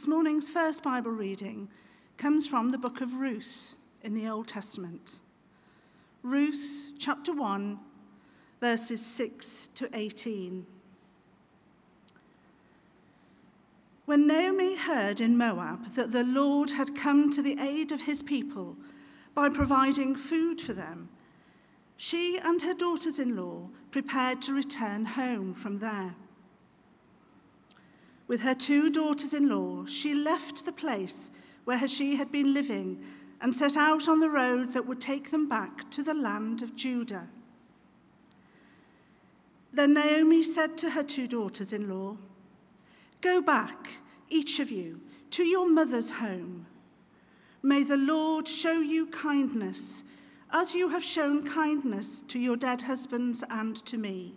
This morning's first Bible reading comes from the book of Ruth in the Old Testament. Ruth chapter 1, verses 6 to 18. When Naomi heard in Moab that the Lord had come to the aid of his people by providing food for them, she and her daughters in law prepared to return home from there. With her two daughters in law, she left the place where she had been living and set out on the road that would take them back to the land of Judah. Then Naomi said to her two daughters in law, Go back, each of you, to your mother's home. May the Lord show you kindness, as you have shown kindness to your dead husbands and to me.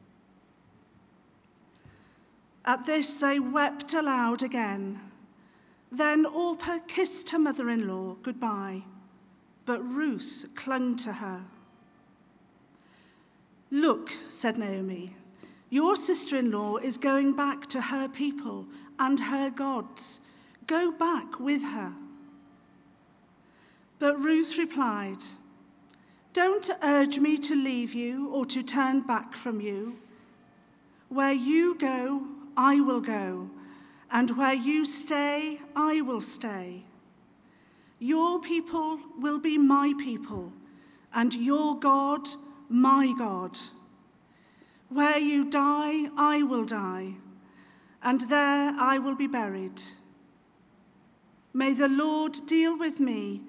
At this they wept aloud again. Then Orpah kissed her mother in law goodbye, but Ruth clung to her. Look, said Naomi, your sister in law is going back to her people and her gods. Go back with her. But Ruth replied, Don't urge me to leave you or to turn back from you. Where you go, I will go and where you stay, I will stay. Your people will be my people, and your God, my God. Where you die, I will die, and there I will be buried. May the Lord deal with me,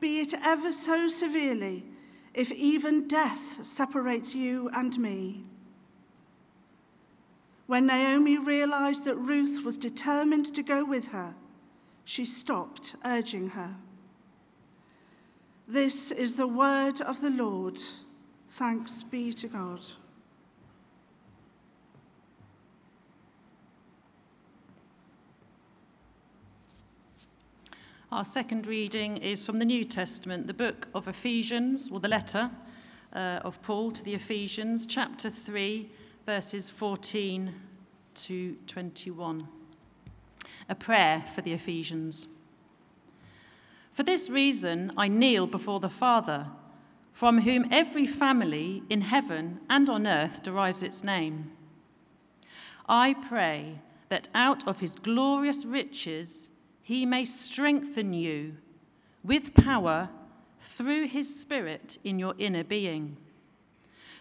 be it ever so severely, if even death separates you and me. When Naomi realized that Ruth was determined to go with her, she stopped urging her. This is the word of the Lord. Thanks be to God. Our second reading is from the New Testament, the book of Ephesians, or the letter uh, of Paul to the Ephesians, chapter 3 verses 14 to 21. A prayer for the Ephesians. For this reason, I kneel before the Father, from whom every family in heaven and on earth derives its name. I pray that out of his glorious riches he may strengthen you with power through his Spirit in your inner being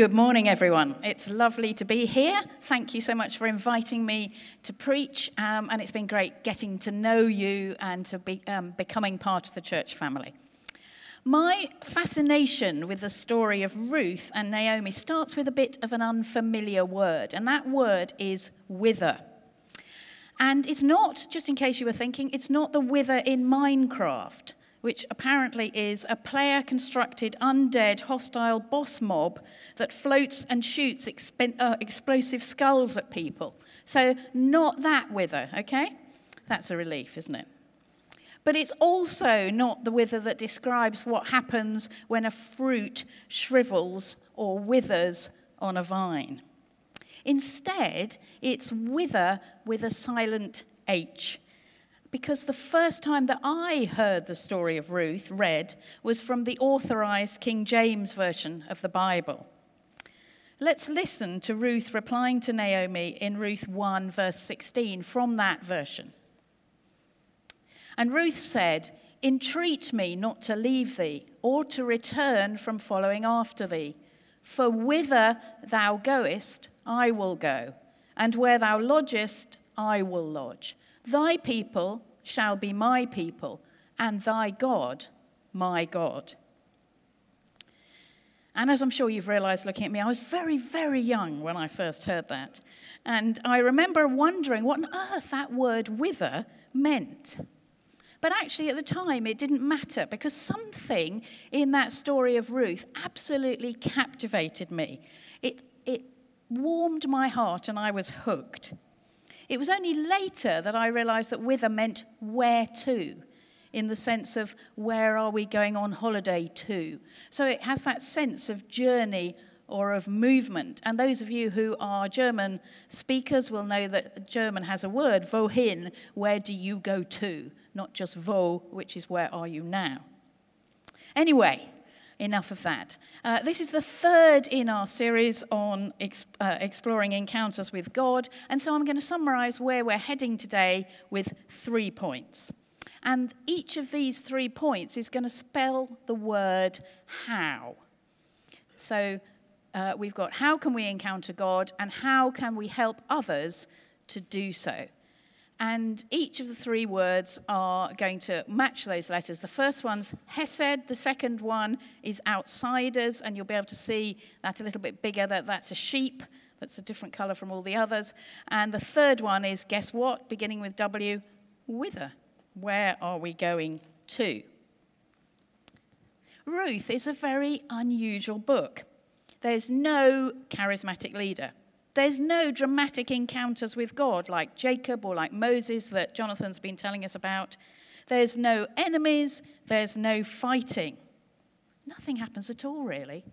Good morning, everyone. It's lovely to be here. Thank you so much for inviting me to preach, um, and it's been great getting to know you and to be um, becoming part of the church family. My fascination with the story of Ruth and Naomi starts with a bit of an unfamiliar word, and that word is whither. And it's not, just in case you were thinking, it's not the wither in Minecraft, which apparently is a player constructed undead hostile boss mob that floats and shoots uh, explosive skulls at people. So, not that wither, okay? That's a relief, isn't it? But it's also not the wither that describes what happens when a fruit shrivels or withers on a vine. Instead, it's whither with a silent H. Because the first time that I heard the story of Ruth read was from the authorized King James Version of the Bible. Let's listen to Ruth replying to Naomi in Ruth 1, verse 16, from that version. And Ruth said, Entreat me not to leave thee, or to return from following after thee. For whither thou goest, I will go, and where thou lodgest, I will lodge. Thy people shall be my people, and thy God, my God. And as I'm sure you've realized looking at me, I was very, very young when I first heard that. And I remember wondering what on earth that word whither meant. But actually, at the time, it didn't matter because something in that story of Ruth absolutely captivated me. It, it warmed my heart and I was hooked. It was only later that I realized that whither meant where to, in the sense of where are we going on holiday to. So it has that sense of journey or of movement. And those of you who are German speakers will know that German has a word, wohin, where do you go to? Not just wo, which is where are you now. Anyway, enough of that. Uh, this is the third in our series on ex- uh, exploring encounters with God, and so I'm going to summarize where we're heading today with three points. And each of these three points is going to spell the word how. So uh, we've got how can we encounter God and how can we help others to do so. And each of the three words are going to match those letters. The first one's Hesed, the second one is outsiders, and you'll be able to see that a little bit bigger, that that's a sheep, that's a different color from all the others. And the third one is, guess what, beginning with W, whither. Where are we going to? Ruth is a very unusual book. There's no charismatic leader. There's no dramatic encounters with God like Jacob or like Moses that Jonathan's been telling us about. There's no enemies, there's no fighting. Nothing happens at all, really.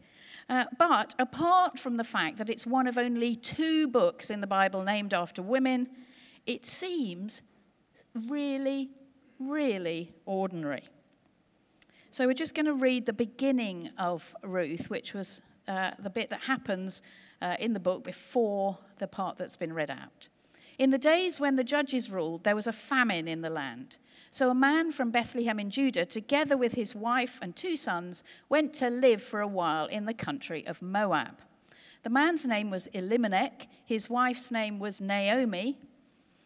Uh, but apart from the fact that it's one of only two books in the Bible named after women, it seems really, really ordinary. So we're just going to read the beginning of Ruth, which was uh, the bit that happens uh, in the book before the part that's been read out. In the days when the judges ruled, there was a famine in the land. So a man from Bethlehem in Judah, together with his wife and two sons, went to live for a while in the country of Moab. The man's name was Elimelech, his wife's name was Naomi,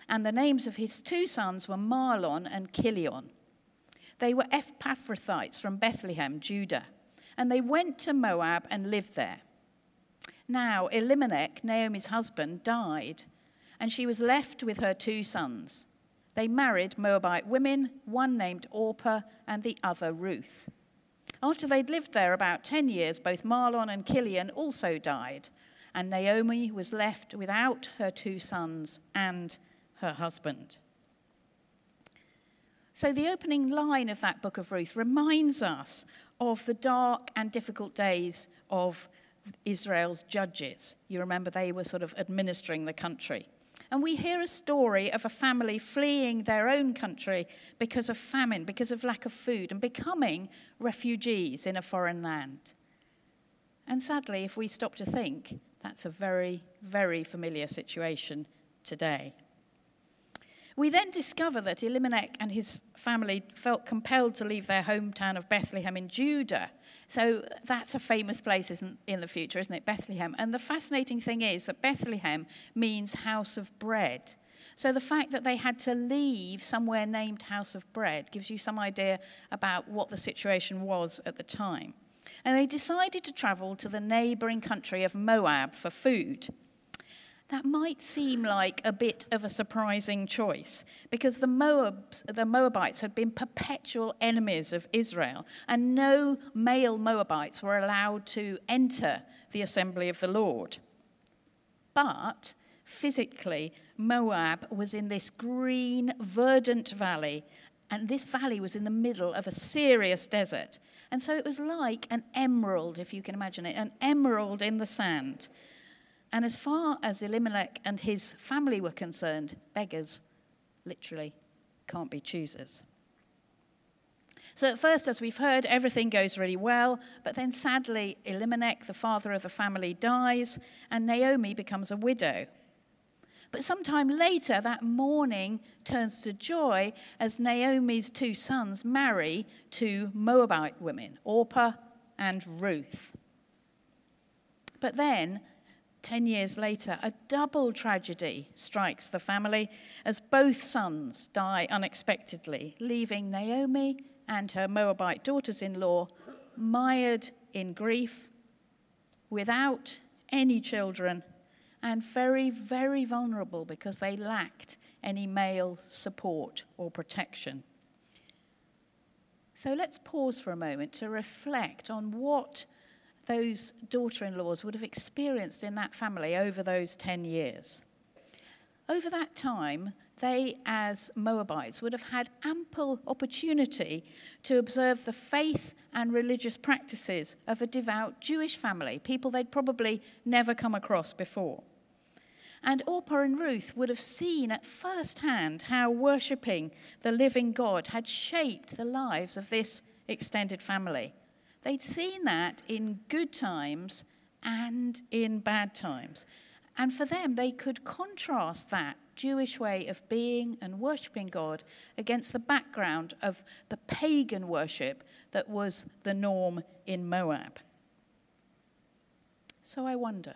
and the names of his two sons were Mahlon and Kilion. They were Ephrathites from Bethlehem, Judah, and they went to Moab and lived there. Now, Elimelech, Naomi's husband, died, and she was left with her two sons. They married Moabite women, one named Orpah and the other Ruth. After they'd lived there about 10 years, both Mahlon and Kilion also died, and Naomi was left without her two sons and her husband. So, the opening line of that book of Ruth reminds us of the dark and difficult days of Israel's judges. You remember they were sort of administering the country. And we hear a story of a family fleeing their own country because of famine, because of lack of food, and becoming refugees in a foreign land. And sadly, if we stop to think, that's a very, very familiar situation today. We then discover that Elimelech and his family felt compelled to leave their hometown of Bethlehem in Judah So that's a famous place isn't, in the future, isn't it? Bethlehem. And the fascinating thing is that Bethlehem means house of bread. So the fact that they had to leave somewhere named House of Bread gives you some idea about what the situation was at the time. And they decided to travel to the neighboring country of Moab for food. That might seem like a bit of a surprising choice because the, Moabs, the Moabites had been perpetual enemies of Israel, and no male Moabites were allowed to enter the assembly of the Lord. But physically, Moab was in this green, verdant valley, and this valley was in the middle of a serious desert. And so it was like an emerald, if you can imagine it, an emerald in the sand. And as far as Elimelech and his family were concerned, beggars literally can't be choosers. So, at first, as we've heard, everything goes really well, but then sadly, Elimelech, the father of the family, dies, and Naomi becomes a widow. But sometime later, that mourning turns to joy as Naomi's two sons marry two Moabite women, Orpah and Ruth. But then 10 years later, a double tragedy strikes the family as both sons die unexpectedly, leaving Naomi and her Moabite daughters in law mired in grief, without any children, and very, very vulnerable because they lacked any male support or protection. So let's pause for a moment to reflect on what those daughter in laws would have experienced in that family over those 10 years. Over that time, they, as Moabites, would have had ample opportunity to observe the faith and religious practices of a devout Jewish family, people they'd probably never come across before. And Orpah and Ruth would have seen at first hand how worshipping the living God had shaped the lives of this extended family. They'd seen that in good times and in bad times. And for them, they could contrast that Jewish way of being and worshipping God against the background of the pagan worship that was the norm in Moab. So I wonder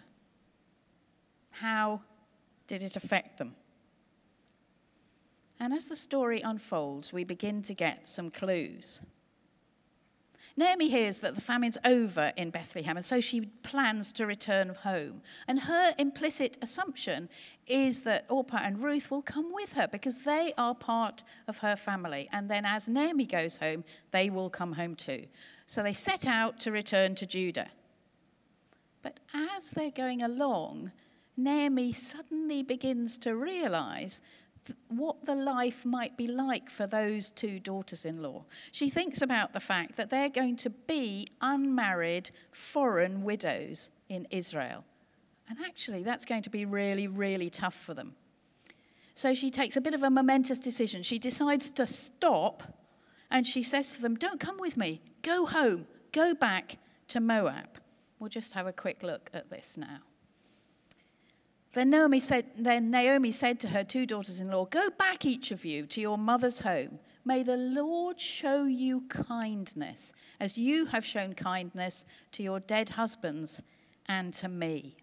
how did it affect them? And as the story unfolds, we begin to get some clues. Naomi hears that the famine's over in Bethlehem, and so she plans to return home. And her implicit assumption is that Orpah and Ruth will come with her because they are part of her family. And then as Naomi goes home, they will come home too. So they set out to return to Judah. But as they're going along, Naomi suddenly begins to realize what the life might be like for those two daughters in law. She thinks about the fact that they're going to be unmarried foreign widows in Israel. And actually, that's going to be really, really tough for them. So she takes a bit of a momentous decision. She decides to stop and she says to them, Don't come with me. Go home. Go back to Moab. We'll just have a quick look at this now. Then Naomi, said, then Naomi said to her two daughters in law, Go back, each of you, to your mother's home. May the Lord show you kindness, as you have shown kindness to your dead husbands and to me.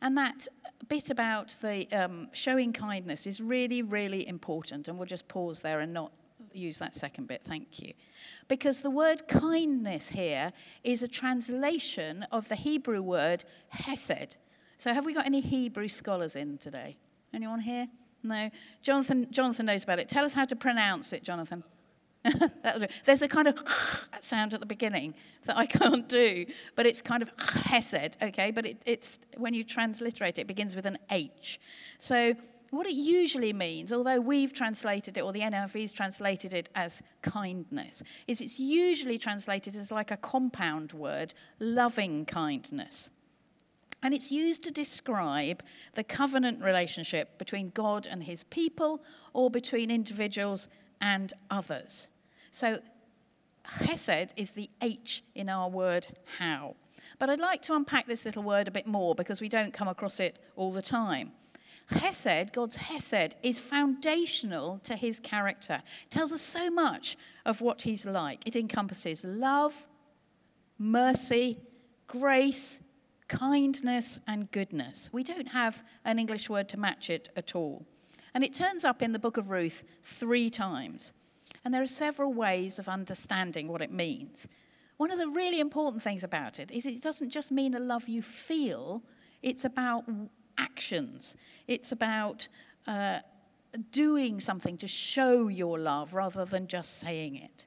And that bit about the um, showing kindness is really, really important. And we'll just pause there and not use that second bit. Thank you. Because the word kindness here is a translation of the Hebrew word hesed, so, have we got any Hebrew scholars in today? Anyone here? No. Jonathan, Jonathan knows about it. Tell us how to pronounce it, Jonathan. There's a kind of sound at the beginning that I can't do, but it's kind of hesed, okay? But it, it's when you transliterate it, it begins with an H. So, what it usually means, although we've translated it, or the NIV's translated it as kindness, is it's usually translated as like a compound word, loving kindness. And it's used to describe the covenant relationship between God and his people or between individuals and others. So, Hesed is the H in our word how. But I'd like to unpack this little word a bit more because we don't come across it all the time. Hesed, God's Hesed, is foundational to his character. It tells us so much of what he's like. It encompasses love, mercy, grace, kindness, and goodness. We don't have an English word to match it at all. And it turns up in the book of Ruth three times. And there are several ways of understanding what it means. One of the really important things about it is it doesn't just mean a love you feel, it's about actions. It's about uh, doing something to show your love rather than just saying it.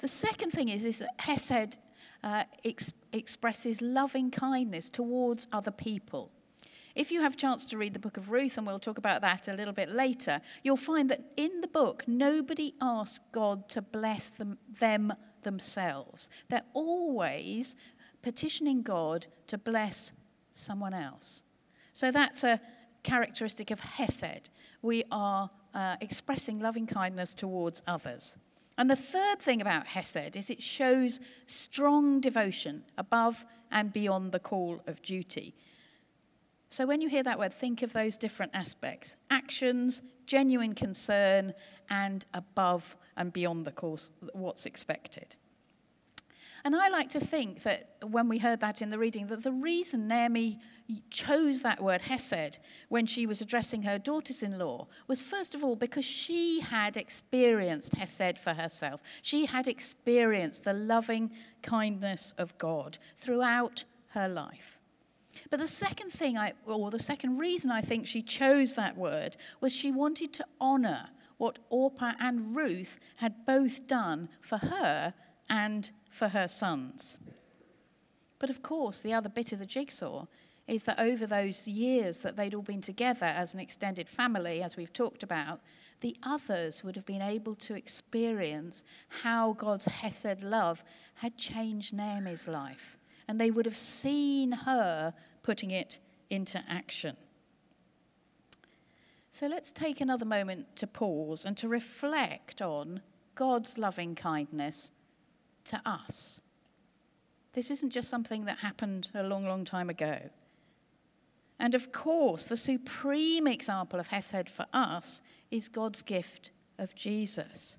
The second thing is, is that Hesed uh, ex- expresses loving kindness towards other people. If you have chance to read the book of Ruth, and we'll talk about that a little bit later, you'll find that in the book, nobody asks God to bless them, them themselves. They're always petitioning God to bless someone else. So that's a characteristic of Hesed. We are uh, expressing loving kindness towards others. And the third thing about Hesed is it shows strong devotion above and beyond the call of duty. So when you hear that word, think of those different aspects actions, genuine concern, and above and beyond the course, what's expected. And I like to think that when we heard that in the reading, that the reason Naomi chose that word Hesed when she was addressing her daughters in law was first of all because she had experienced Hesed for herself. She had experienced the loving kindness of God throughout her life. But the second thing, I, or the second reason I think she chose that word was she wanted to honor what Orpah and Ruth had both done for her and for her sons. But of course, the other bit of the jigsaw is that over those years that they'd all been together as an extended family, as we've talked about, the others would have been able to experience how God's Hesed love had changed Naomi's life. And they would have seen her putting it into action. So let's take another moment to pause and to reflect on God's loving kindness to us. This isn't just something that happened a long, long time ago. And of course, the supreme example of Hesed for us is God's gift of Jesus.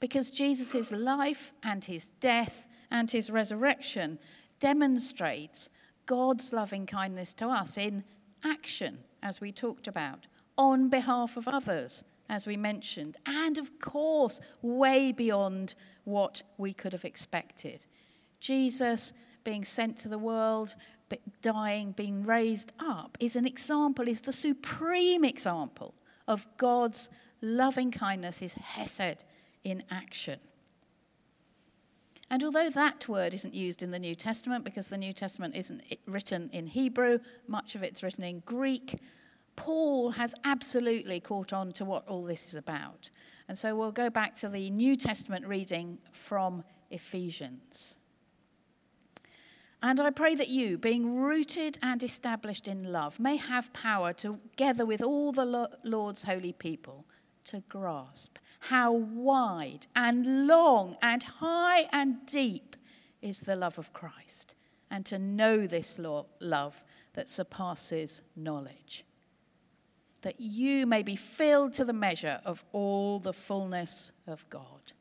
Because Jesus' life and his death and his resurrection demonstrates God's loving kindness to us in action, as we talked about, on behalf of others, as we mentioned, and of course, way beyond what we could have expected. Jesus being sent to the world, dying, being raised up, is an example, is the supreme example of God's loving kindness, his hesed in action. And although that word isn't used in the New Testament because the New Testament isn't written in Hebrew, much of it's written in Greek, Paul has absolutely caught on to what all this is about. And so we'll go back to the New Testament reading from Ephesians. And I pray that you, being rooted and established in love, may have power together with all the Lord's holy people to grasp how wide and long and high and deep is the love of Christ, and to know this love that surpasses knowledge that you may be filled to the measure of all the fullness of God.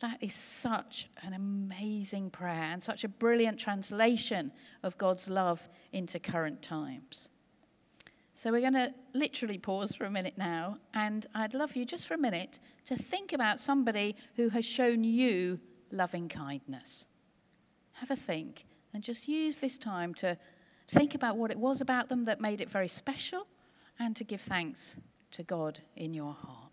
That is such an amazing prayer and such a brilliant translation of God's love into current times. So, we're going to literally pause for a minute now, and I'd love you just for a minute to think about somebody who has shown you loving kindness. Have a think and just use this time to think about what it was about them that made it very special and to give thanks to God in your heart.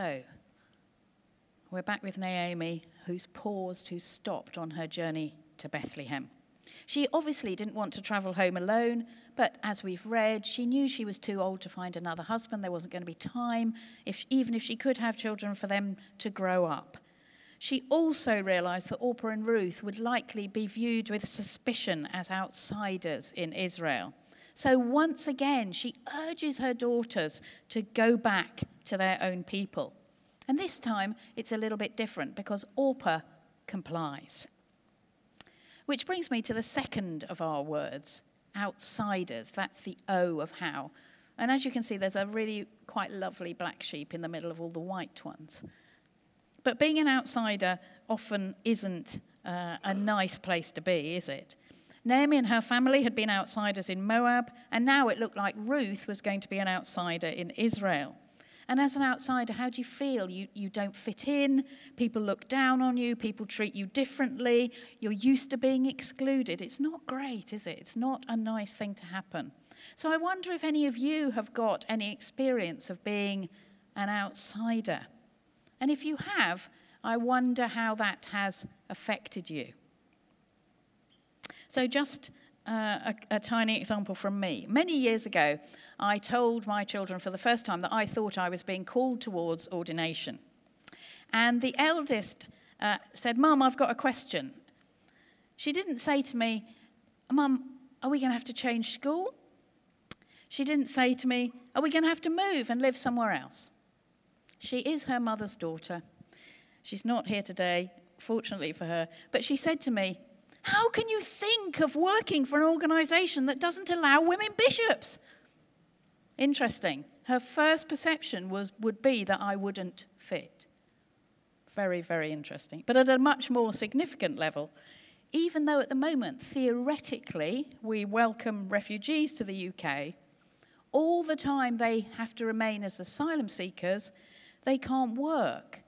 So, we're back with Naomi, who's paused, who's stopped on her journey to Bethlehem. She obviously didn't want to travel home alone, but as we've read, she knew she was too old to find another husband. There wasn't going to be time, if, even if she could have children, for them to grow up. She also realized that Orpah and Ruth would likely be viewed with suspicion as outsiders in Israel. So once again, she urges her daughters to go back to their own people. And this time, it's a little bit different because Orpah complies. Which brings me to the second of our words outsiders. That's the O of how. And as you can see, there's a really quite lovely black sheep in the middle of all the white ones. But being an outsider often isn't uh, a nice place to be, is it? Naomi and her family had been outsiders in Moab, and now it looked like Ruth was going to be an outsider in Israel. And as an outsider, how do you feel? You, you don't fit in, people look down on you, people treat you differently, you're used to being excluded. It's not great, is it? It's not a nice thing to happen. So I wonder if any of you have got any experience of being an outsider. And if you have, I wonder how that has affected you. So, just uh, a, a, tiny example from me. Many years ago, I told my children for the first time that I thought I was being called towards ordination. And the eldest uh, said, Mum, I've got a question. She didn't say to me, Mum, are we going to have to change school? She didn't say to me, Are we going to have to move and live somewhere else? She is her mother's daughter. She's not here today, fortunately for her, but she said to me, How can you think of working for an organization that doesn't allow women bishops? Interesting. Her first perception was, would be that I wouldn't fit. Very, very interesting. But at a much more significant level, even though at the moment, theoretically, we welcome refugees to the UK, all the time they have to remain as asylum seekers they can't work.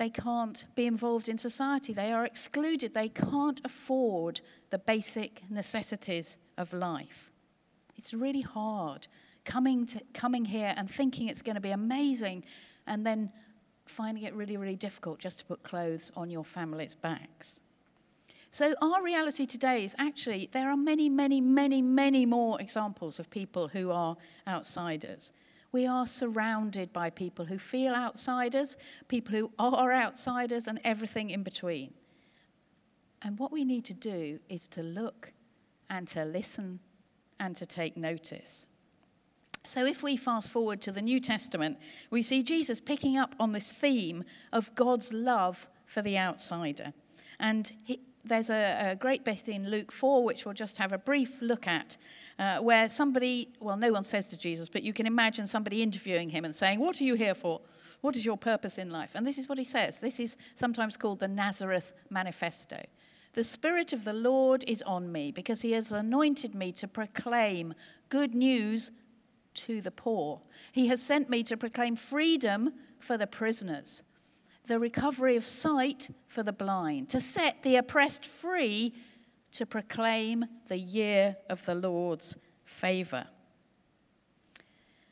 They can't be involved in society. They are excluded. They can't afford the basic necessities of life. It's really hard coming, to, coming here and thinking it's going to be amazing and then finding it really, really difficult just to put clothes on your family's backs. So, our reality today is actually there are many, many, many, many more examples of people who are outsiders. We are surrounded by people who feel outsiders, people who are outsiders, and everything in between. And what we need to do is to look and to listen and to take notice. So, if we fast forward to the New Testament, we see Jesus picking up on this theme of God's love for the outsider. And he, there's a, a, great bit in Luke 4, which we'll just have a brief look at, uh, where somebody, well, no one says to Jesus, but you can imagine somebody interviewing him and saying, What are you here for? What is your purpose in life? And this is what he says. This is sometimes called the Nazareth Manifesto. The Spirit of the Lord is on me because he has anointed me to proclaim good news to the poor. He has sent me to proclaim freedom for the prisoners the recovery of sight for the blind, to set the oppressed free, to proclaim the year of the Lord's favor.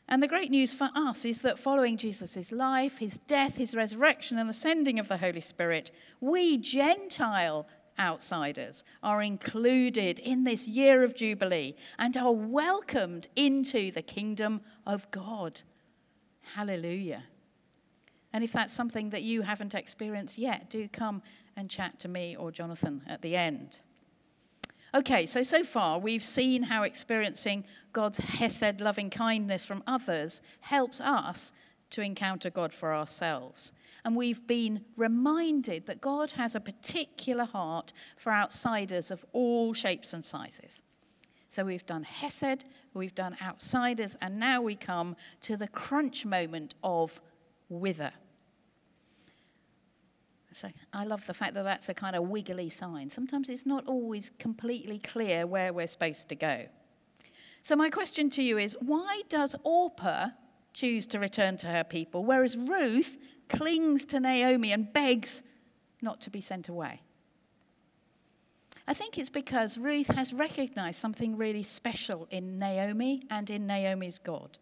And the great news for us is that following Jesus' life, his death, his resurrection, and the sending of the Holy Spirit, we Gentile outsiders are included in this year of Jubilee and are welcomed into the kingdom of God. Hallelujah. And if that's something that you haven't experienced yet, do come and chat to me or Jonathan at the end. Okay, so so far we've seen how experiencing God's Hesed loving kindness from others helps us to encounter God for ourselves. And we've been reminded that God has a particular heart for outsiders of all shapes and sizes. So we've done Hesed, we've done outsiders, and now we come to the crunch moment of whither. So I love the fact that that's a kind of wiggly sign. Sometimes it's not always completely clear where we're supposed to go. So, my question to you is why does Orpah choose to return to her people, whereas Ruth clings to Naomi and begs not to be sent away? I think it's because Ruth has recognized something really special in Naomi and in Naomi's God.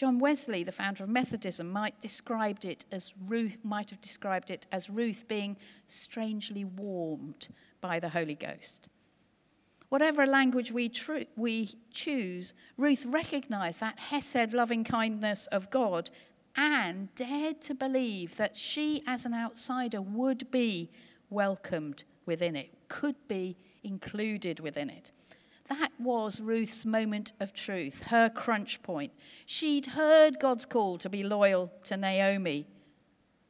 John Wesley, the founder of Methodism, might described it as Ruth might have described it as Ruth being strangely warmed by the Holy Ghost. Whatever language we, tr- we choose, Ruth recognized that Hesed loving kindness of God and dared to believe that she, as an outsider, would be welcomed within it, could be included within it. That was Ruth's moment of truth, her crunch point. She'd heard God's call to be loyal to Naomi,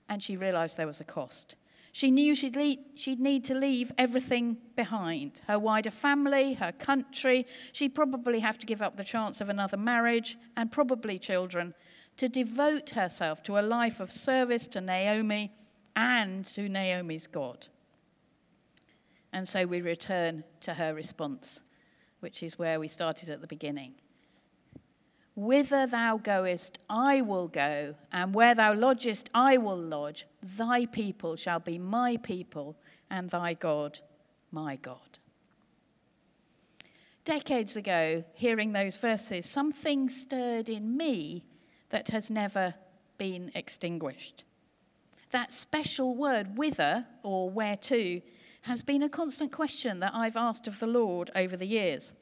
and she realized there was a cost. She knew she'd, lead, she'd need to leave everything behind her wider family, her country. She'd probably have to give up the chance of another marriage and probably children to devote herself to a life of service to Naomi and to Naomi's God. And so we return to her response, which is where we started at the beginning. Whither thou goest, I will go, and where thou lodgest, I will lodge. Thy people shall be my people, and thy God, my God. Decades ago, hearing those verses, something stirred in me that has never been extinguished. That special word, whither or where to, has been a constant question that I've asked of the Lord over the years.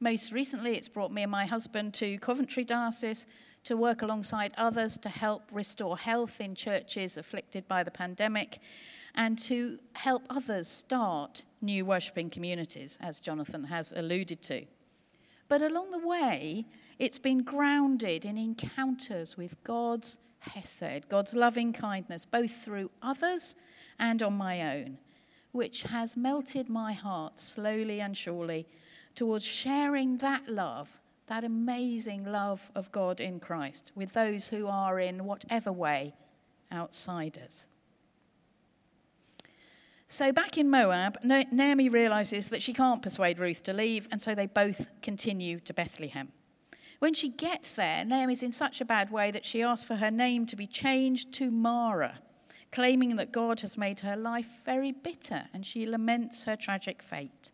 Most recently, it's brought me and my husband to Coventry Diocese to work alongside others to help restore health in churches afflicted by the pandemic and to help others start new worshipping communities, as Jonathan has alluded to. But along the way, it's been grounded in encounters with God's Hesed, God's loving kindness, both through others and on my own, which has melted my heart slowly and surely towards sharing that love, that amazing love of God in Christ, with those who are in whatever way outsiders. So back in Moab, Naomi realizes that she can't persuade Ruth to leave, and so they both continue to Bethlehem. When she gets there, Naomi's in such a bad way that she asks for her name to be changed to Mara, claiming that God has made her life very bitter, and she laments her tragic fate.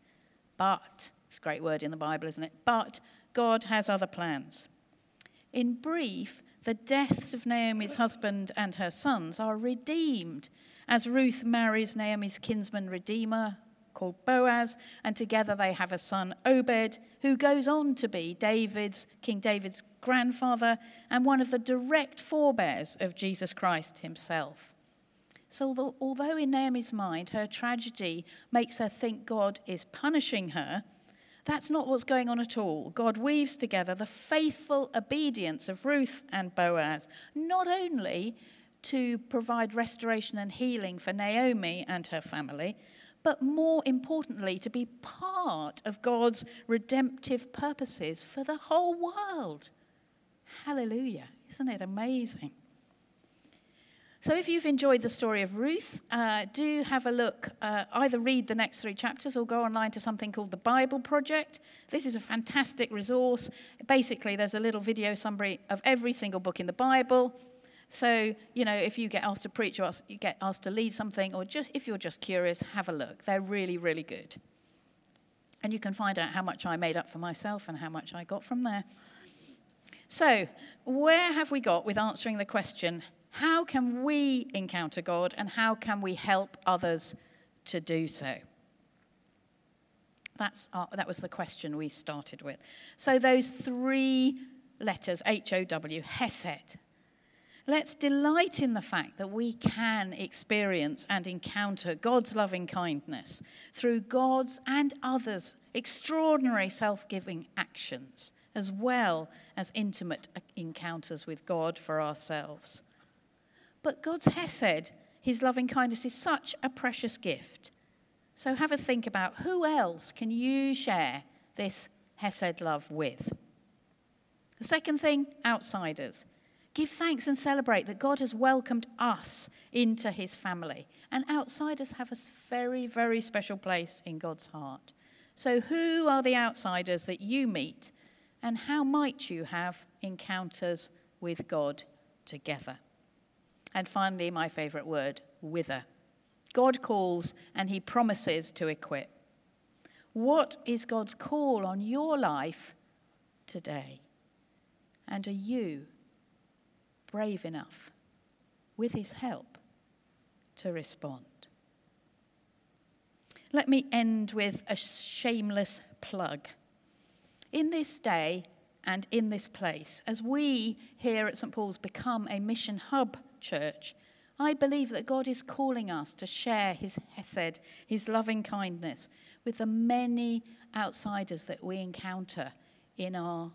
But it's a great word in the Bible, isn't it? But God has other plans. In brief, the deaths of Naomi's husband and her sons are redeemed as Ruth marries Naomi's kinsman redeemer called Boaz, and together they have a son, Obed, who goes on to be David's, King David's grandfather and one of the direct forebears of Jesus Christ himself. So, although in Naomi's mind her tragedy makes her think God is punishing her, that's not what's going on at all. God weaves together the faithful obedience of Ruth and Boaz, not only to provide restoration and healing for Naomi and her family, but more importantly, to be part of God's redemptive purposes for the whole world. Hallelujah. Isn't it amazing? So, if you've enjoyed the story of Ruth, uh, do have a look. Uh, either read the next three chapters or go online to something called the Bible Project. This is a fantastic resource. Basically, there's a little video summary of every single book in the Bible. So, you know, if you get asked to preach or you get asked to lead something, or just if you're just curious, have a look. They're really, really good. And you can find out how much I made up for myself and how much I got from there. So, where have we got with answering the question, how can we encounter God and how can we help others to do so? That's our, that was the question we started with. So, those three letters, H O W, Hesed. Let's delight in the fact that we can experience and encounter God's loving kindness through God's and others' extraordinary self giving actions, as well as intimate encounters with God for ourselves. But God's Hesed, his loving kindness, is such a precious gift. So have a think about who else can you share this Hesed love with? The second thing, outsiders. Give thanks and celebrate that God has welcomed us into his family. And outsiders have a very, very special place in God's heart. So, who are the outsiders that you meet, and how might you have encounters with God together? And finally, my favorite word, whither. God calls and he promises to equip. What is God's call on your life today? And are you brave enough, with his help, to respond? Let me end with a shameless plug. In this day and in this place. As we here at St. Paul's become a mission hub church, I believe that God is calling us to share his hesed, his loving kindness, with the many outsiders that we encounter in our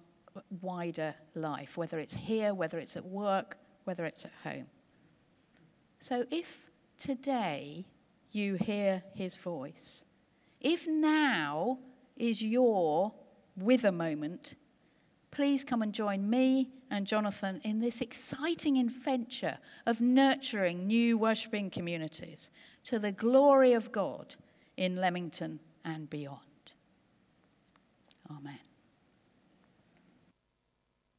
wider life, whether it's here, whether it's at work, whether it's at home. So if today you hear his voice, if now is your whither moment, please come and join me and Jonathan in this exciting adventure of nurturing new worshipping communities to the glory of God in Leamington and beyond. Amen.